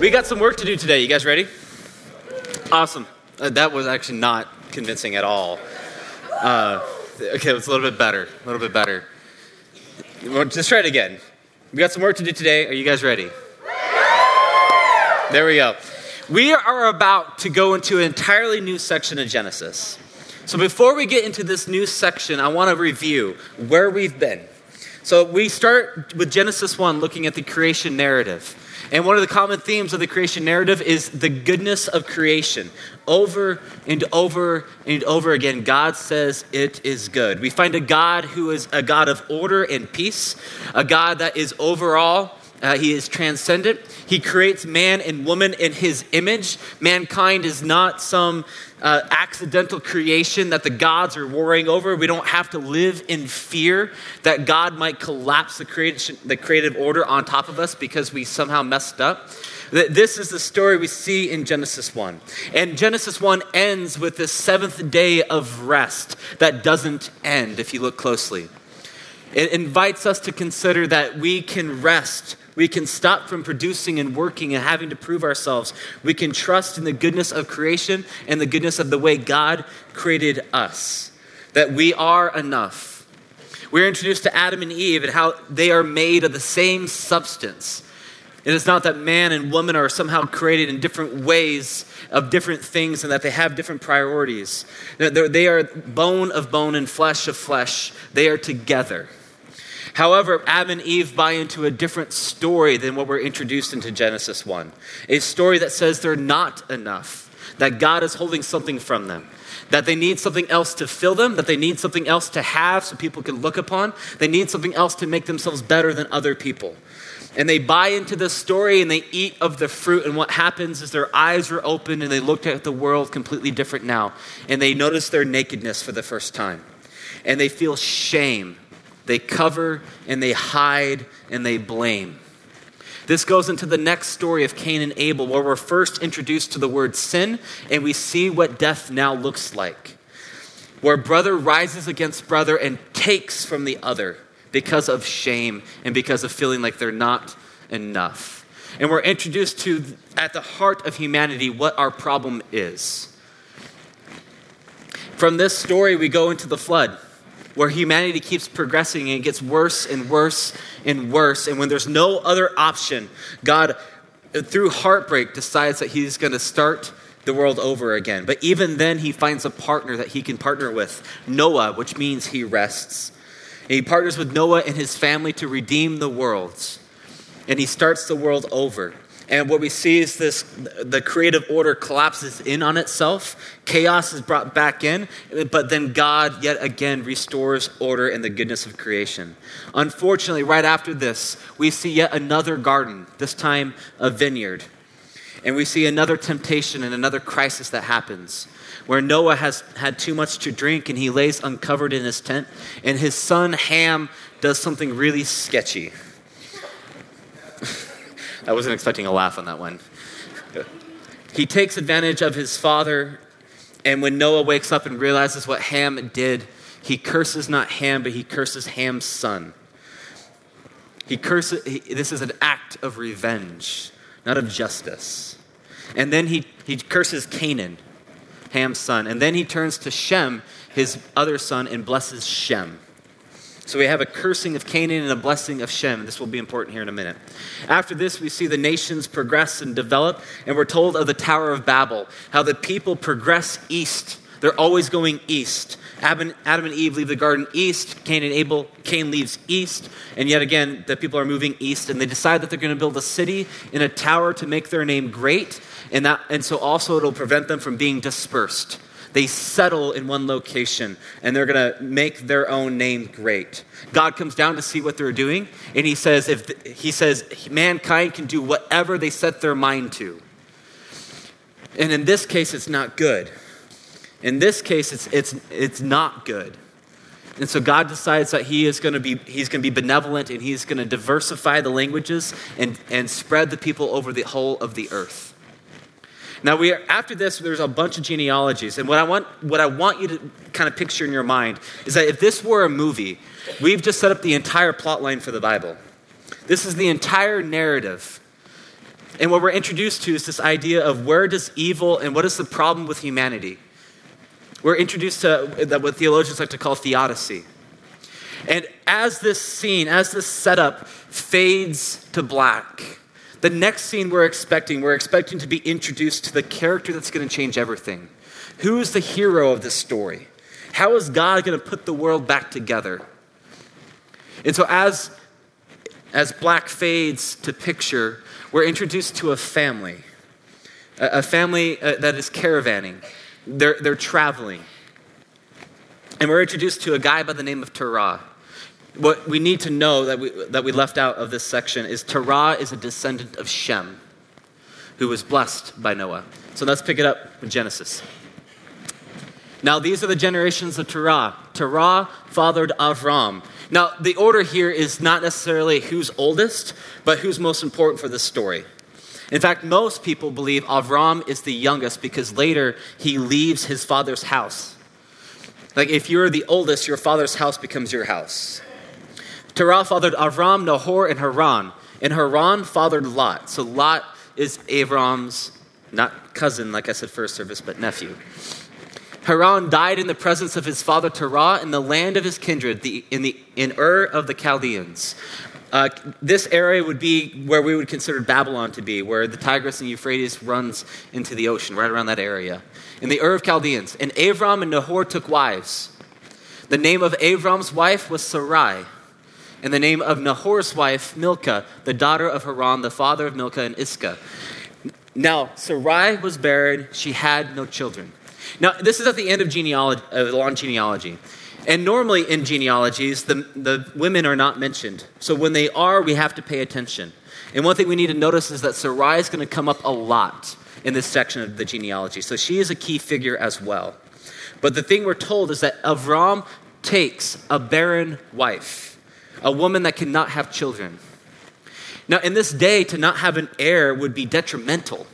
We got some work to do today. You guys ready? Awesome. Uh, that was actually not convincing at all. Uh, okay, it's a little bit better. A little bit better. Just try it again. We got some work to do today. Are you guys ready? There we go. We are about to go into an entirely new section of Genesis. So before we get into this new section, I want to review where we've been. So we start with Genesis 1, looking at the creation narrative. And one of the common themes of the creation narrative is the goodness of creation. Over and over and over again, God says it is good. We find a God who is a God of order and peace, a God that is overall uh, he is transcendent. He creates man and woman in his image. Mankind is not some uh, accidental creation that the gods are warring over. We don't have to live in fear that God might collapse the, creation, the creative order on top of us because we somehow messed up. This is the story we see in Genesis 1. And Genesis 1 ends with the seventh day of rest that doesn't end if you look closely. It invites us to consider that we can rest we can stop from producing and working and having to prove ourselves. We can trust in the goodness of creation and the goodness of the way God created us, that we are enough. We're introduced to Adam and Eve and how they are made of the same substance. It is not that man and woman are somehow created in different ways of different things and that they have different priorities. They are bone of bone and flesh of flesh. They are together. However, Adam and Eve buy into a different story than what we're introduced into Genesis 1. A story that says they're not enough, that God is holding something from them, that they need something else to fill them, that they need something else to have so people can look upon, they need something else to make themselves better than other people. And they buy into this story and they eat of the fruit. And what happens is their eyes are open and they look at the world completely different now. And they notice their nakedness for the first time. And they feel shame they cover and they hide and they blame. This goes into the next story of Cain and Abel, where we're first introduced to the word sin and we see what death now looks like. Where brother rises against brother and takes from the other because of shame and because of feeling like they're not enough. And we're introduced to, at the heart of humanity, what our problem is. From this story, we go into the flood where humanity keeps progressing and it gets worse and worse and worse. And when there's no other option, God, through heartbreak, decides that He's going to start the world over again. But even then, He finds a partner that He can partner with Noah, which means He rests. And he partners with Noah and his family to redeem the world. And He starts the world over. And what we see is this the creative order collapses in on itself, chaos is brought back in, but then God yet again restores order and the goodness of creation. Unfortunately, right after this, we see yet another garden, this time a vineyard. And we see another temptation and another crisis that happens where Noah has had too much to drink and he lays uncovered in his tent, and his son Ham does something really sketchy. I wasn't expecting a laugh on that one. He takes advantage of his father, and when Noah wakes up and realizes what Ham did, he curses not Ham, but he curses Ham's son. He curses, he, this is an act of revenge, not of justice. And then he, he curses Canaan, Ham's son. And then he turns to Shem, his other son, and blesses Shem. So we have a cursing of Canaan and a blessing of Shem. This will be important here in a minute. After this, we see the nations progress and develop, and we're told of the Tower of Babel, how the people progress east. They're always going east. Adam, and Eve leave the garden east. Cain and Abel, Cain leaves east. And yet again, the people are moving east, and they decide that they're going to build a city in a tower to make their name great. And, that, and so also it'll prevent them from being dispersed. They settle in one location and they're going to make their own name great. God comes down to see what they're doing and he says if he says mankind can do whatever they set their mind to. And in this case it's not good. In this case it's it's it's not good. And so God decides that he is going to be he's going to be benevolent and he's going to diversify the languages and and spread the people over the whole of the earth. Now we are, after this, there's a bunch of genealogies, and what I want what I want you to kind of picture in your mind is that if this were a movie, we've just set up the entire plot line for the Bible. This is the entire narrative. And what we're introduced to is this idea of where does evil and what is the problem with humanity? We're introduced to uh, what theologians like to call theodicy. And as this scene, as this setup fades to black, the next scene we're expecting, we're expecting to be introduced to the character that's going to change everything. Who is the hero of this story? How is God going to put the world back together? And so as as black fades to picture, we're introduced to a family, a, a family uh, that is caravanning. They're, they're traveling. And we're introduced to a guy by the name of Terah. What we need to know that we, that we left out of this section is Terah is a descendant of Shem, who was blessed by Noah. So let's pick it up with Genesis. Now, these are the generations of Terah. Terah fathered Avram. Now, the order here is not necessarily who's oldest, but who's most important for this story. In fact, most people believe Avram is the youngest because later he leaves his father's house. Like, if you're the oldest, your father's house becomes your house. Terah fathered Avram, Nahor, and Haran. And Haran fathered Lot. So Lot is Avram's, not cousin, like I said first service, but nephew. Haran died in the presence of his father Terah in the land of his kindred, the, in, the, in Ur of the Chaldeans. Uh, this area would be where we would consider Babylon to be, where the Tigris and Euphrates runs into the ocean, right around that area. In the Ur of Chaldeans. And Avram and Nahor took wives. The name of Avram's wife was Sarai, and the name of Nahor's wife, Milcah, the daughter of Haran, the father of Milcah and Iscah. Now, Sarai was barren, she had no children. Now, this is at the end of genealogy, uh, the long genealogy. And normally in genealogies, the, the women are not mentioned. So when they are, we have to pay attention. And one thing we need to notice is that Sarai is going to come up a lot in this section of the genealogy. So she is a key figure as well. But the thing we're told is that Avram takes a barren wife, a woman that cannot have children. Now, in this day, to not have an heir would be detrimental.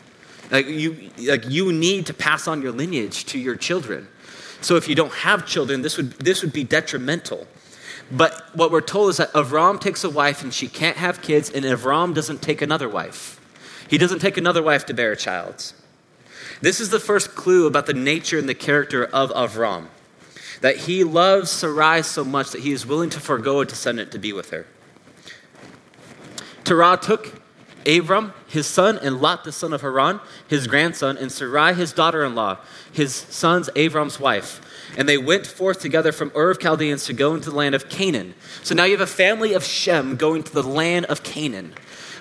Like you, like you need to pass on your lineage to your children. So if you don't have children, this would, this would be detrimental. But what we're told is that Avram takes a wife and she can't have kids, and Avram doesn't take another wife. He doesn't take another wife to bear a child. This is the first clue about the nature and the character of Avram. That he loves Sarai so much that he is willing to forego a descendant to be with her. Terah took Abram, his son, and Lot, the son of Haran, his grandson, and Sarai, his daughter in law, his son's Abram's wife. And they went forth together from Ur of Chaldeans to go into the land of Canaan. So now you have a family of Shem going to the land of Canaan.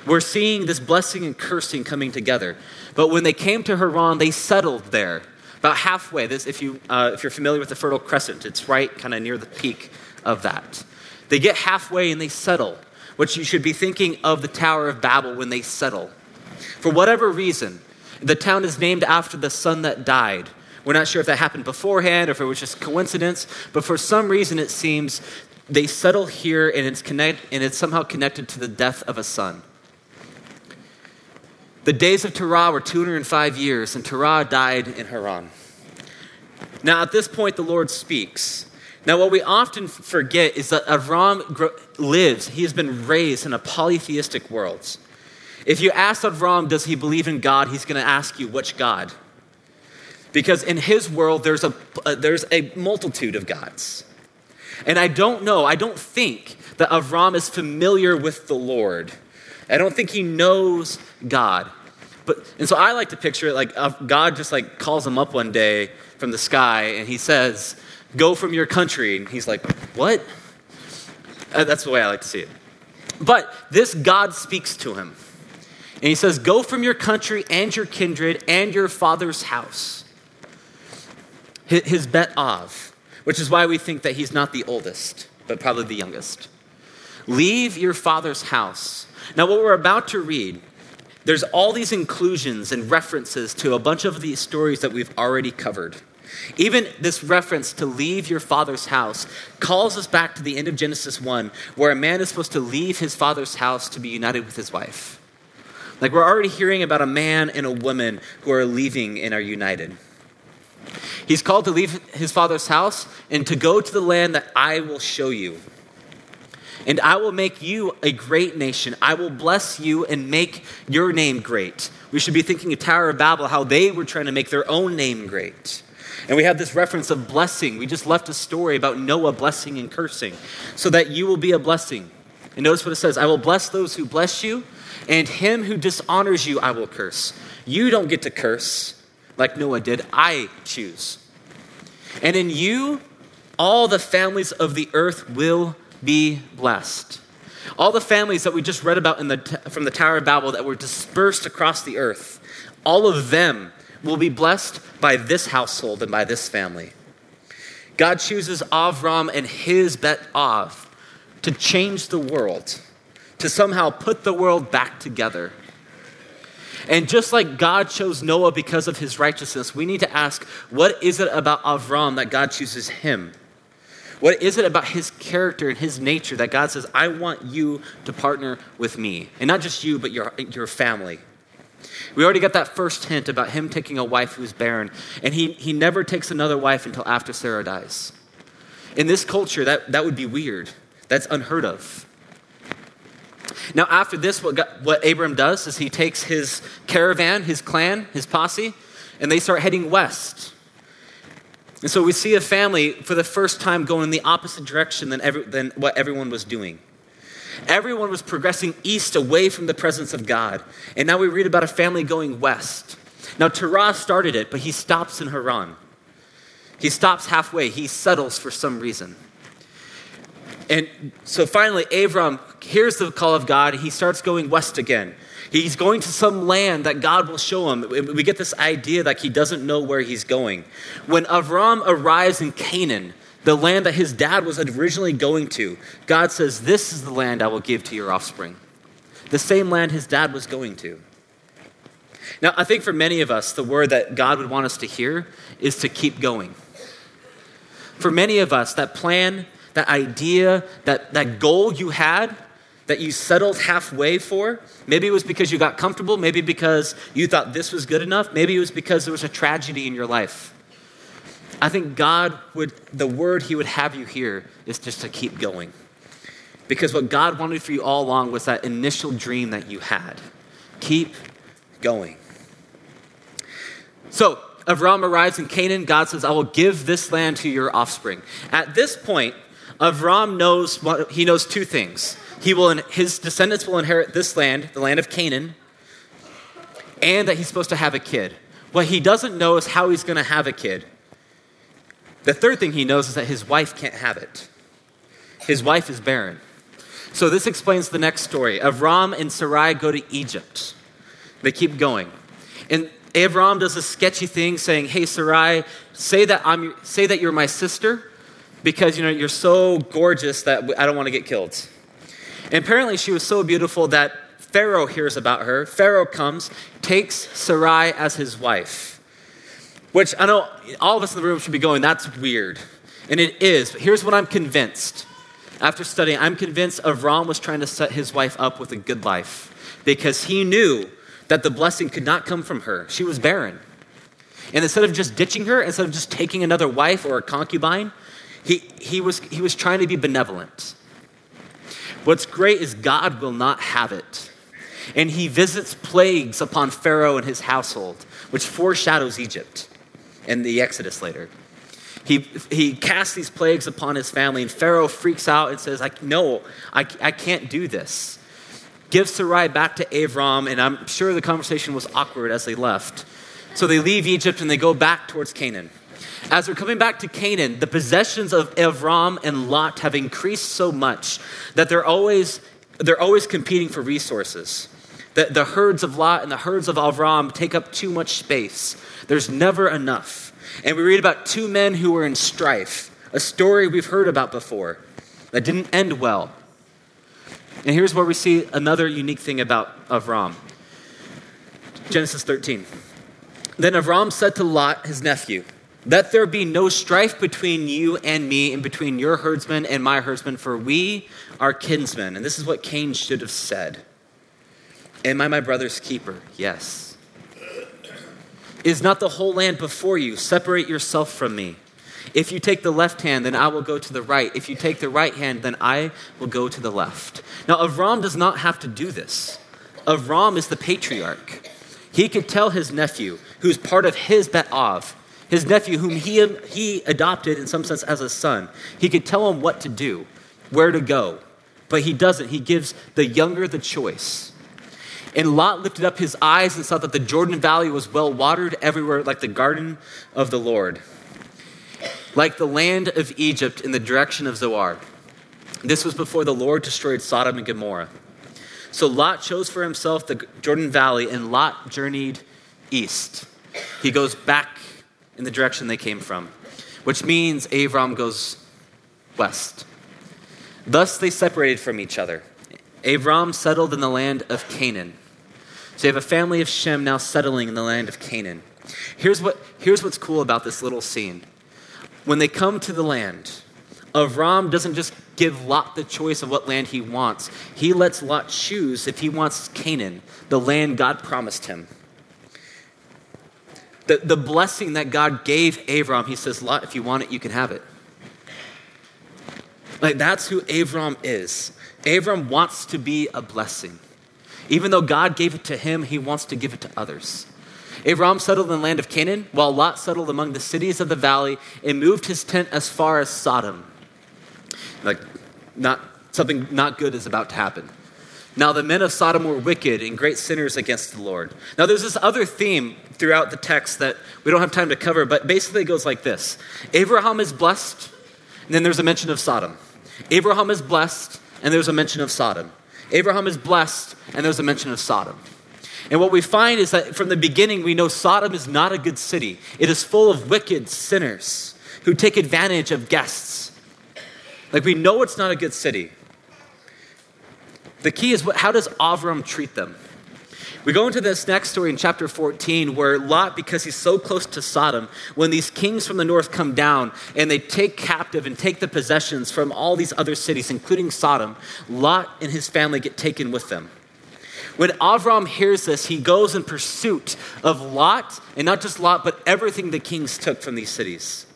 We're seeing this blessing and cursing coming together. But when they came to Haran, they settled there. About halfway, this, if, you, uh, if you're familiar with the Fertile Crescent, it's right kind of near the peak of that. They get halfway and they settle which you should be thinking of the Tower of Babel when they settle. For whatever reason, the town is named after the son that died. We're not sure if that happened beforehand or if it was just coincidence, but for some reason it seems they settle here and it's, connect, and it's somehow connected to the death of a son. The days of Terah were 205 years, and Terah died in Haran. Now, at this point, the Lord speaks. Now, what we often forget is that Avram lives, he has been raised in a polytheistic world. If you ask Avram, does he believe in God, he's going to ask you, which God? Because in his world, there's a, uh, there's a multitude of gods. And I don't know, I don't think that Avram is familiar with the Lord. I don't think he knows God. But, and so I like to picture it like uh, God just like calls him up one day from the sky and he says, Go from your country. And he's like, What? Uh, that's the way I like to see it. But this God speaks to him. And he says, Go from your country and your kindred and your father's house. His Bet Av, which is why we think that he's not the oldest, but probably the youngest. Leave your father's house. Now, what we're about to read, there's all these inclusions and references to a bunch of these stories that we've already covered. Even this reference to leave your father's house calls us back to the end of Genesis 1, where a man is supposed to leave his father's house to be united with his wife. Like we're already hearing about a man and a woman who are leaving and are united. He's called to leave his father's house and to go to the land that I will show you. And I will make you a great nation. I will bless you and make your name great. We should be thinking of Tower of Babel, how they were trying to make their own name great. And we have this reference of blessing. We just left a story about Noah blessing and cursing, so that you will be a blessing. And notice what it says I will bless those who bless you, and him who dishonors you I will curse. You don't get to curse like Noah did, I choose. And in you, all the families of the earth will be blessed. All the families that we just read about in the, from the Tower of Babel that were dispersed across the earth, all of them will be blessed by this household and by this family. God chooses Avram and his Bet Av to change the world, to somehow put the world back together. And just like God chose Noah because of his righteousness, we need to ask what is it about Avram that God chooses him? What is it about his character and his nature that God says, I want you to partner with me? And not just you, but your, your family. We already got that first hint about him taking a wife who's barren, and he, he never takes another wife until after Sarah dies. In this culture, that, that would be weird. That's unheard of. Now, after this, what, God, what Abram does is he takes his caravan, his clan, his posse, and they start heading west. And so we see a family for the first time going in the opposite direction than, every, than what everyone was doing. Everyone was progressing east away from the presence of God. And now we read about a family going west. Now, Terah started it, but he stops in Haran. He stops halfway. He settles for some reason. And so finally, Abram hears the call of God. He starts going west again. He's going to some land that God will show him. We get this idea that he doesn't know where he's going. When Avram arrives in Canaan, the land that his dad was originally going to, God says, This is the land I will give to your offspring. The same land his dad was going to. Now, I think for many of us, the word that God would want us to hear is to keep going. For many of us, that plan, that idea, that, that goal you had, that you settled halfway for, maybe it was because you got comfortable, maybe because you thought this was good enough, maybe it was because there was a tragedy in your life. I think God would, the word He would have you hear is just to keep going. Because what God wanted for you all along was that initial dream that you had. Keep going. So, Avram arrives in Canaan. God says, I will give this land to your offspring. At this point, Avram knows what, he knows two things. He will, his descendants will inherit this land, the land of Canaan, and that he's supposed to have a kid. What he doesn't know is how he's going to have a kid. The third thing he knows is that his wife can't have it. His wife is barren. So this explains the next story. Avram and Sarai go to Egypt. They keep going. And Avram does a sketchy thing saying, Hey, Sarai, say that, I'm, say that you're my sister because you know, you're so gorgeous that I don't want to get killed. And apparently, she was so beautiful that Pharaoh hears about her. Pharaoh comes, takes Sarai as his wife. Which I know all of us in the room should be going, that's weird. And it is. But here's what I'm convinced. After studying, I'm convinced Avram was trying to set his wife up with a good life because he knew that the blessing could not come from her. She was barren. And instead of just ditching her, instead of just taking another wife or a concubine, he, he, was, he was trying to be benevolent. What's great is God will not have it. And he visits plagues upon Pharaoh and his household, which foreshadows Egypt and the Exodus later. He, he casts these plagues upon his family, and Pharaoh freaks out and says, like, No, I, I can't do this. Gives Sarai back to Avram, and I'm sure the conversation was awkward as they left. So they leave Egypt and they go back towards Canaan. As they're coming back to Canaan, the possessions of Avram and Lot have increased so much that they're always, they're always competing for resources. The, the herds of Lot and the herds of Avram take up too much space. There's never enough. And we read about two men who were in strife, a story we've heard about before that didn't end well. And here's where we see another unique thing about Avram Genesis 13. Then Avram said to Lot, his nephew, Let there be no strife between you and me, and between your herdsmen and my herdsmen, for we are kinsmen. And this is what Cain should have said Am I my brother's keeper? Yes. Is not the whole land before you? Separate yourself from me. If you take the left hand, then I will go to the right. If you take the right hand, then I will go to the left. Now, Avram does not have to do this. Avram is the patriarch. He could tell his nephew, who's part of his Bet Av, his nephew, whom he, he adopted in some sense as a son, he could tell him what to do, where to go. But he doesn't. He gives the younger the choice. And Lot lifted up his eyes and saw that the Jordan Valley was well watered everywhere, like the garden of the Lord, like the land of Egypt in the direction of Zoar. This was before the Lord destroyed Sodom and Gomorrah. So Lot chose for himself the Jordan Valley, and Lot journeyed east. He goes back in the direction they came from, which means Avram goes west. Thus they separated from each other. Avram settled in the land of Canaan. So you have a family of Shem now settling in the land of Canaan. Here's, what, here's what's cool about this little scene. When they come to the land, Avram doesn't just give Lot the choice of what land he wants, he lets Lot choose if he wants Canaan, the land God promised him. The, the blessing that God gave Avram, he says, Lot, if you want it, you can have it. Like, that's who Avram is. Avram wants to be a blessing. Even though God gave it to him, he wants to give it to others. Abram settled in the land of Canaan, while Lot settled among the cities of the valley and moved his tent as far as Sodom. Like, not something not good is about to happen. Now, the men of Sodom were wicked and great sinners against the Lord. Now, there's this other theme throughout the text that we don't have time to cover, but basically it goes like this Abraham is blessed, and then there's a mention of Sodom. Abraham is blessed, and there's a mention of Sodom. Abraham is blessed, and there's a mention of Sodom. And what we find is that from the beginning, we know Sodom is not a good city. It is full of wicked sinners who take advantage of guests. Like, we know it's not a good city. The key is what, how does Avram treat them? We go into this next story in chapter 14 where Lot, because he's so close to Sodom, when these kings from the north come down and they take captive and take the possessions from all these other cities, including Sodom, Lot and his family get taken with them. When Avram hears this, he goes in pursuit of Lot, and not just Lot, but everything the kings took from these cities.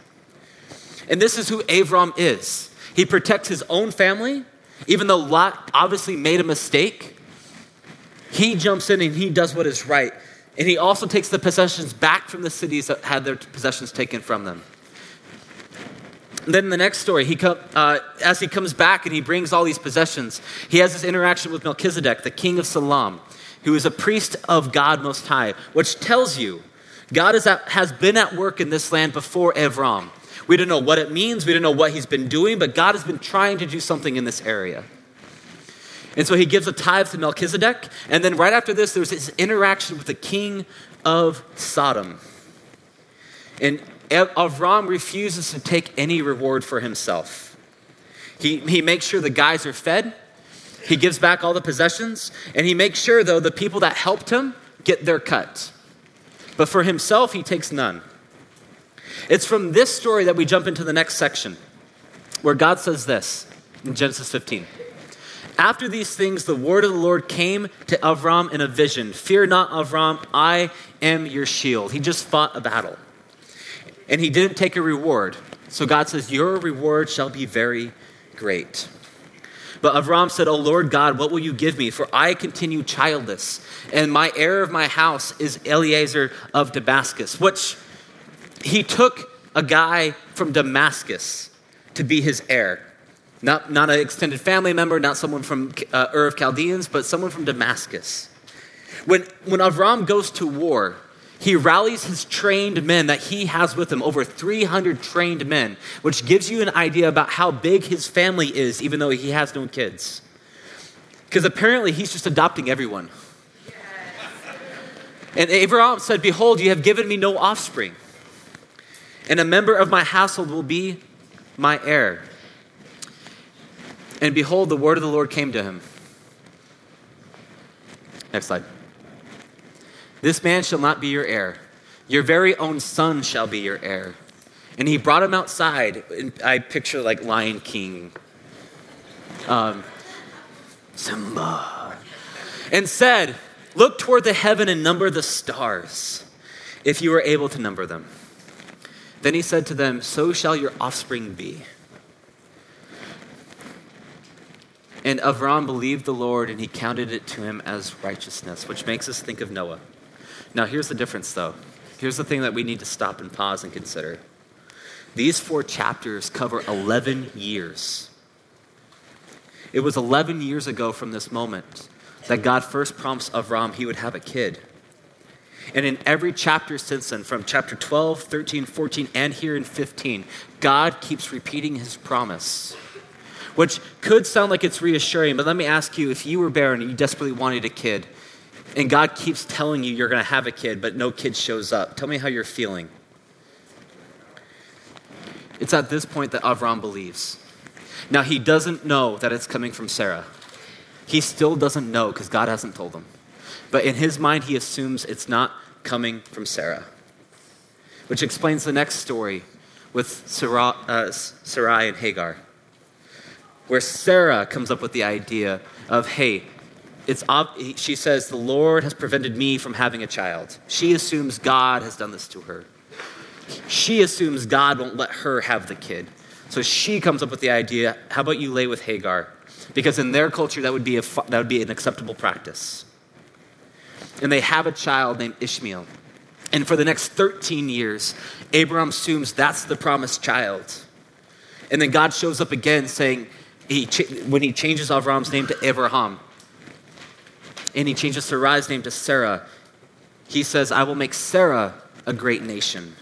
And this is who Avram is. He protects his own family, even though Lot obviously made a mistake. He jumps in and he does what is right. And he also takes the possessions back from the cities that had their possessions taken from them. Then the next story, he come, uh, as he comes back and he brings all these possessions, he has this interaction with Melchizedek, the king of Salem, who is a priest of God Most High, which tells you God at, has been at work in this land before Avram. We don't know what it means, we don't know what he's been doing, but God has been trying to do something in this area. And so he gives a tithe to Melchizedek. And then right after this, there's this interaction with the king of Sodom. And Avram refuses to take any reward for himself. He, he makes sure the guys are fed, he gives back all the possessions, and he makes sure, though, the people that helped him get their cut. But for himself, he takes none. It's from this story that we jump into the next section, where God says this in Genesis 15. After these things, the word of the Lord came to Avram in a vision Fear not, Avram, I am your shield. He just fought a battle. And he didn't take a reward. So God says, Your reward shall be very great. But Avram said, O Lord God, what will you give me? For I continue childless, and my heir of my house is Eliezer of Damascus, which he took a guy from Damascus to be his heir. Not, not an extended family member, not someone from uh, Ur of Chaldeans, but someone from Damascus. When, when Avram goes to war, he rallies his trained men that he has with him, over 300 trained men, which gives you an idea about how big his family is, even though he has no kids. Because apparently he's just adopting everyone. And Abraham said, Behold, you have given me no offspring, and a member of my household will be my heir. And behold, the word of the Lord came to him. Next slide. This man shall not be your heir. Your very own son shall be your heir. And he brought him outside. And I picture like Lion King. Um, Simba. And said, Look toward the heaven and number the stars, if you are able to number them. Then he said to them, So shall your offspring be. And Avram believed the Lord, and he counted it to him as righteousness, which makes us think of Noah. Now, here's the difference, though. Here's the thing that we need to stop and pause and consider. These four chapters cover 11 years. It was 11 years ago from this moment that God first promised Avram he would have a kid. And in every chapter since then, from chapter 12, 13, 14, and here in 15, God keeps repeating his promise, which could sound like it's reassuring, but let me ask you if you were barren and you desperately wanted a kid, and God keeps telling you you're going to have a kid, but no kid shows up, tell me how you're feeling. It's at this point that Avram believes. Now, he doesn't know that it's coming from Sarah. He still doesn't know because God hasn't told him. But in his mind, he assumes it's not coming from Sarah. Which explains the next story with Sarah, uh, Sarai and Hagar, where Sarah comes up with the idea of, hey, it's ob- she says, the Lord has prevented me from having a child. She assumes God has done this to her. She assumes God won't let her have the kid. So she comes up with the idea how about you lay with Hagar? Because in their culture, that would be, a, that would be an acceptable practice and they have a child named Ishmael. And for the next 13 years, Abraham assumes that's the promised child. And then God shows up again saying, he, when he changes Avram's name to Abraham, and he changes Sarai's name to Sarah, he says, I will make Sarah a great nation.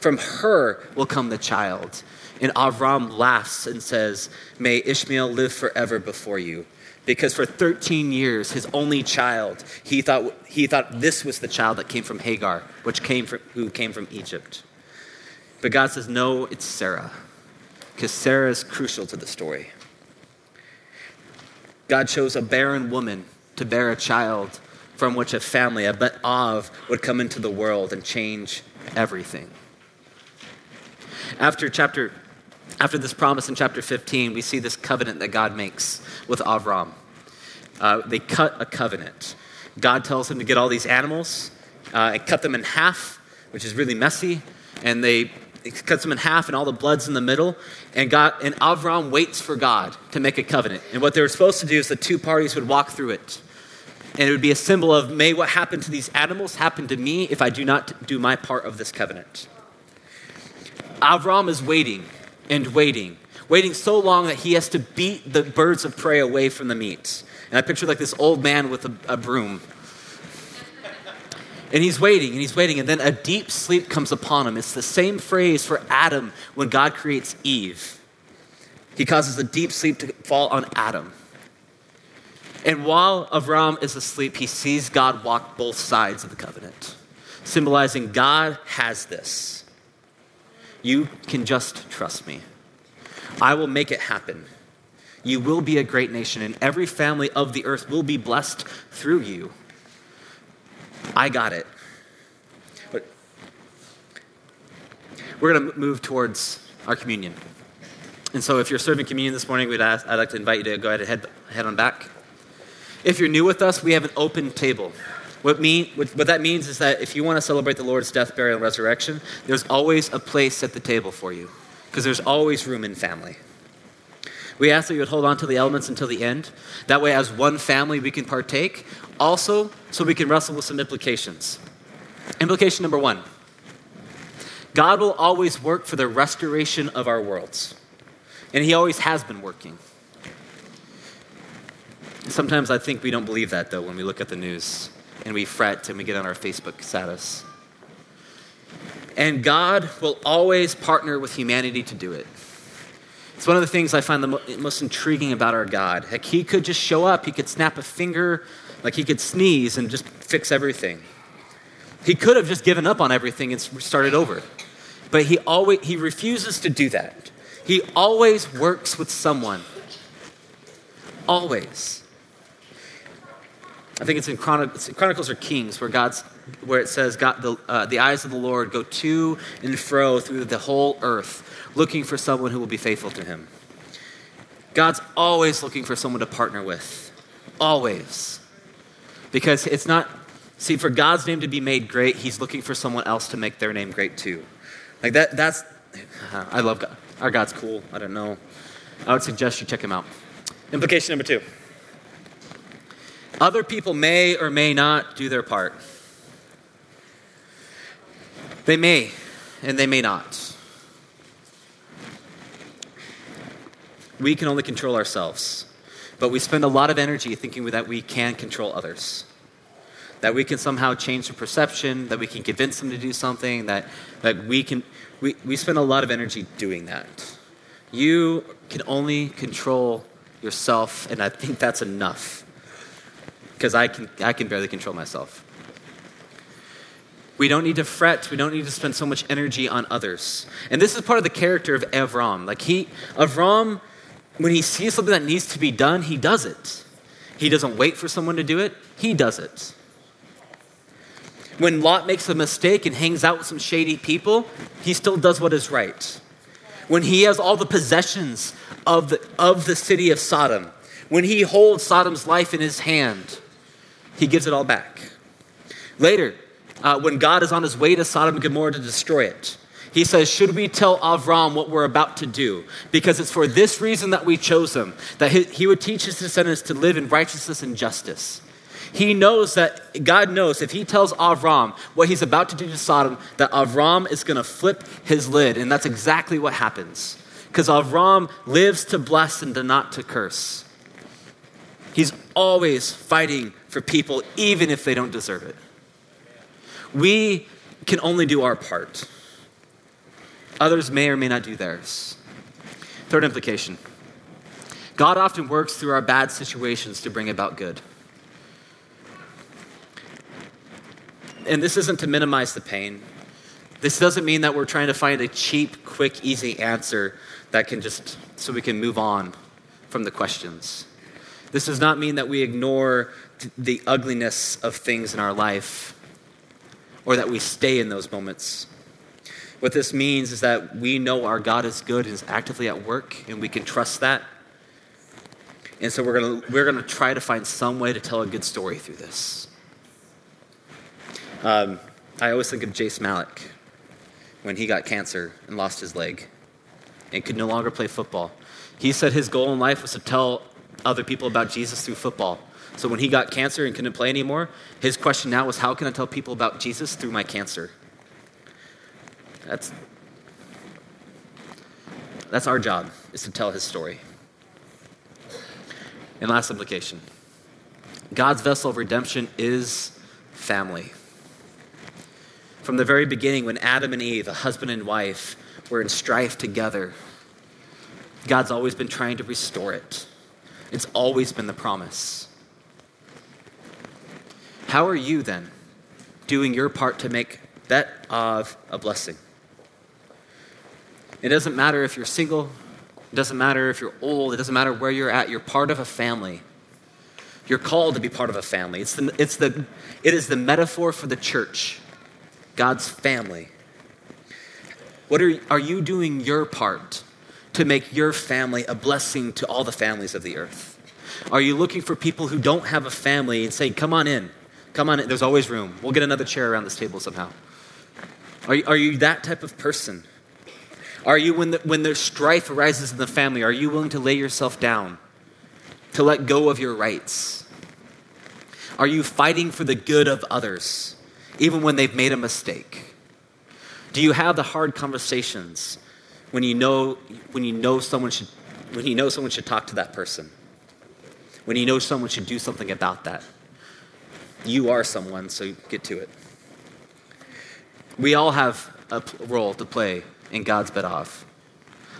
From her will come the child. And Avram laughs and says, May Ishmael live forever before you because for 13 years, his only child, he thought, he thought this was the child that came from Hagar, which came from, who came from Egypt. But God says, no, it's Sarah, because Sarah is crucial to the story. God chose a barren woman to bear a child from which a family, a Bet Av, would come into the world and change everything. After chapter after this promise in chapter 15, we see this covenant that God makes with Avram. Uh, they cut a covenant. God tells him to get all these animals uh, and cut them in half, which is really messy. And they cuts them in half, and all the blood's in the middle. And God and Avram waits for God to make a covenant. And what they were supposed to do is the two parties would walk through it. And it would be a symbol of, may what happened to these animals happen to me if I do not do my part of this covenant. Avram is waiting and waiting, waiting so long that he has to beat the birds of prey away from the meat. And I picture like this old man with a, a broom. And he's waiting and he's waiting, and then a deep sleep comes upon him. It's the same phrase for Adam when God creates Eve. He causes a deep sleep to fall on Adam. And while Avram is asleep, he sees God walk both sides of the covenant, symbolizing God has this. You can just trust me. I will make it happen. You will be a great nation, and every family of the earth will be blessed through you. I got it. But we're going to move towards our communion. And so, if you're serving communion this morning, we'd ask, I'd like to invite you to go ahead and head, head on back. If you're new with us, we have an open table. What, mean, what, what that means is that if you want to celebrate the Lord's death, burial, and resurrection, there's always a place at the table for you because there's always room in family. We ask that you would hold on to the elements until the end. That way, as one family, we can partake. Also, so we can wrestle with some implications. Implication number one God will always work for the restoration of our worlds, and He always has been working. Sometimes I think we don't believe that, though, when we look at the news and we fret and we get on our Facebook status. And God will always partner with humanity to do it. It's one of the things I find the most intriguing about our God. Like, He could just show up, He could snap a finger, like He could sneeze and just fix everything. He could have just given up on everything and started over. But He always He refuses to do that. He always works with someone. Always. I think it's in Chronicles, Chronicles or Kings where God's where it says God, the, uh, the eyes of the Lord go to and fro through the whole earth, looking for someone who will be faithful to Him. God's always looking for someone to partner with, always, because it's not. See, for God's name to be made great, He's looking for someone else to make their name great too. Like that, that's, I love God. Our God's cool. I don't know. I would suggest you check him out. Implication number two other people may or may not do their part. They may, and they may not. We can only control ourselves, but we spend a lot of energy thinking that we can control others. That we can somehow change their perception, that we can convince them to do something, that, that we can, we, we spend a lot of energy doing that. You can only control yourself, and I think that's enough because I can, I can barely control myself. We don't need to fret. We don't need to spend so much energy on others. And this is part of the character of Avram. Like he, Avram, when he sees something that needs to be done, he does it. He doesn't wait for someone to do it. He does it. When Lot makes a mistake and hangs out with some shady people, he still does what is right. When he has all the possessions of the, of the city of Sodom, when he holds Sodom's life in his hand, he gives it all back. Later, uh, when God is on his way to Sodom and Gomorrah to destroy it, he says, Should we tell Avram what we're about to do? Because it's for this reason that we chose him, that he, he would teach his descendants to live in righteousness and justice. He knows that, God knows, if he tells Avram what he's about to do to Sodom, that Avram is going to flip his lid. And that's exactly what happens. Because Avram lives to bless and not to curse. He's always fighting for people, even if they don't deserve it. We can only do our part. Others may or may not do theirs. Third implication God often works through our bad situations to bring about good. And this isn't to minimize the pain. This doesn't mean that we're trying to find a cheap, quick, easy answer that can just, so we can move on from the questions. This does not mean that we ignore the ugliness of things in our life or that we stay in those moments. What this means is that we know our God is good and is actively at work, and we can trust that. And so we're going we're gonna try to find some way to tell a good story through this. Um, I always think of Jace Malik when he got cancer and lost his leg and could no longer play football. He said his goal in life was to tell other people about Jesus through football. So when he got cancer and couldn't play anymore, his question now was how can I tell people about Jesus through my cancer? That's that's our job, is to tell his story. And last implication. God's vessel of redemption is family. From the very beginning, when Adam and Eve, a husband and wife, were in strife together, God's always been trying to restore it. It's always been the promise. How are you then doing your part to make that of a blessing? It doesn't matter if you're single, it doesn't matter if you're old, it doesn't matter where you're at, you're part of a family. You're called to be part of a family. It's the, it's the, it is the metaphor for the church, God's family. What are, are you doing your part to make your family a blessing to all the families of the earth? Are you looking for people who don't have a family and saying, come on in, come on in, there's always room. We'll get another chair around this table somehow. Are you, are you that type of person? Are you, when, the, when there's strife arises in the family, are you willing to lay yourself down, to let go of your rights? Are you fighting for the good of others, even when they've made a mistake? Do you have the hard conversations when you know when you know someone should when you know someone should talk to that person. When you know someone should do something about that. You are someone so get to it. We all have a role to play in god's Bet Av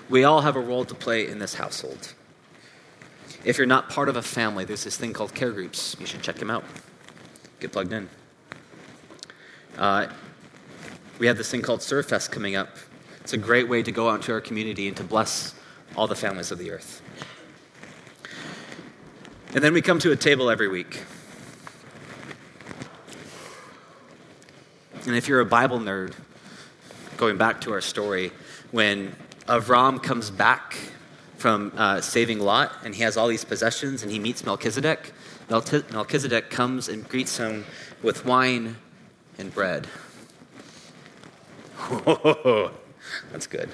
we all have a role to play in this household. If you're not part of a family there's this thing called care groups. You should check them out. Get plugged in. Uh, we have this thing called Surfest coming up it's a great way to go out into our community and to bless all the families of the earth. And then we come to a table every week. And if you're a Bible nerd, going back to our story, when Avram comes back from uh, saving Lot and he has all these possessions and he meets Melchizedek, Melchizedek comes and greets him with wine and bread. That's good.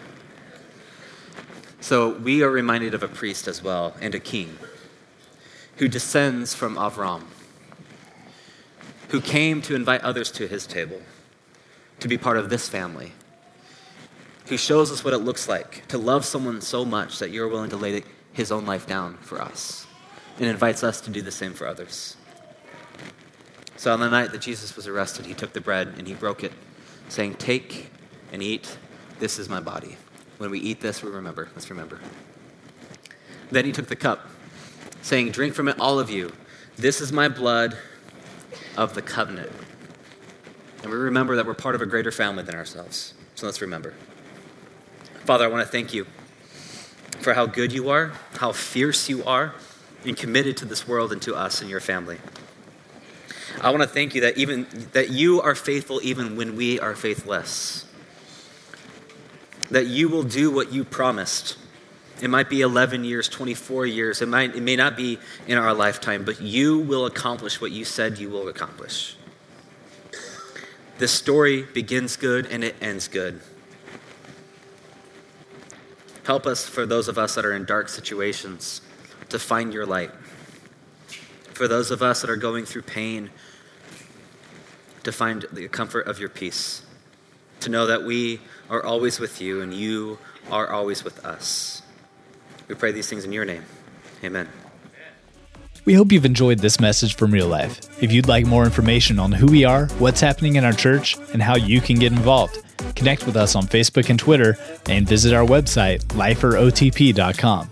So we are reminded of a priest as well and a king who descends from Avram, who came to invite others to his table, to be part of this family, who shows us what it looks like to love someone so much that you're willing to lay his own life down for us, and invites us to do the same for others. So on the night that Jesus was arrested, he took the bread and he broke it, saying, Take and eat. This is my body. When we eat this, we remember. Let's remember. Then he took the cup, saying, Drink from it, all of you. This is my blood of the covenant. And we remember that we're part of a greater family than ourselves. So let's remember. Father, I want to thank you for how good you are, how fierce you are, and committed to this world and to us and your family. I want to thank you that even that you are faithful even when we are faithless. That you will do what you promised. It might be 11 years, 24 years. It might it may not be in our lifetime, but you will accomplish what you said you will accomplish. This story begins good and it ends good. Help us for those of us that are in dark situations to find your light. For those of us that are going through pain, to find the comfort of your peace. To know that we are always with you and you are always with us. We pray these things in your name. Amen. We hope you've enjoyed this message from real life. If you'd like more information on who we are, what's happening in our church, and how you can get involved, connect with us on Facebook and Twitter and visit our website, liferotp.com.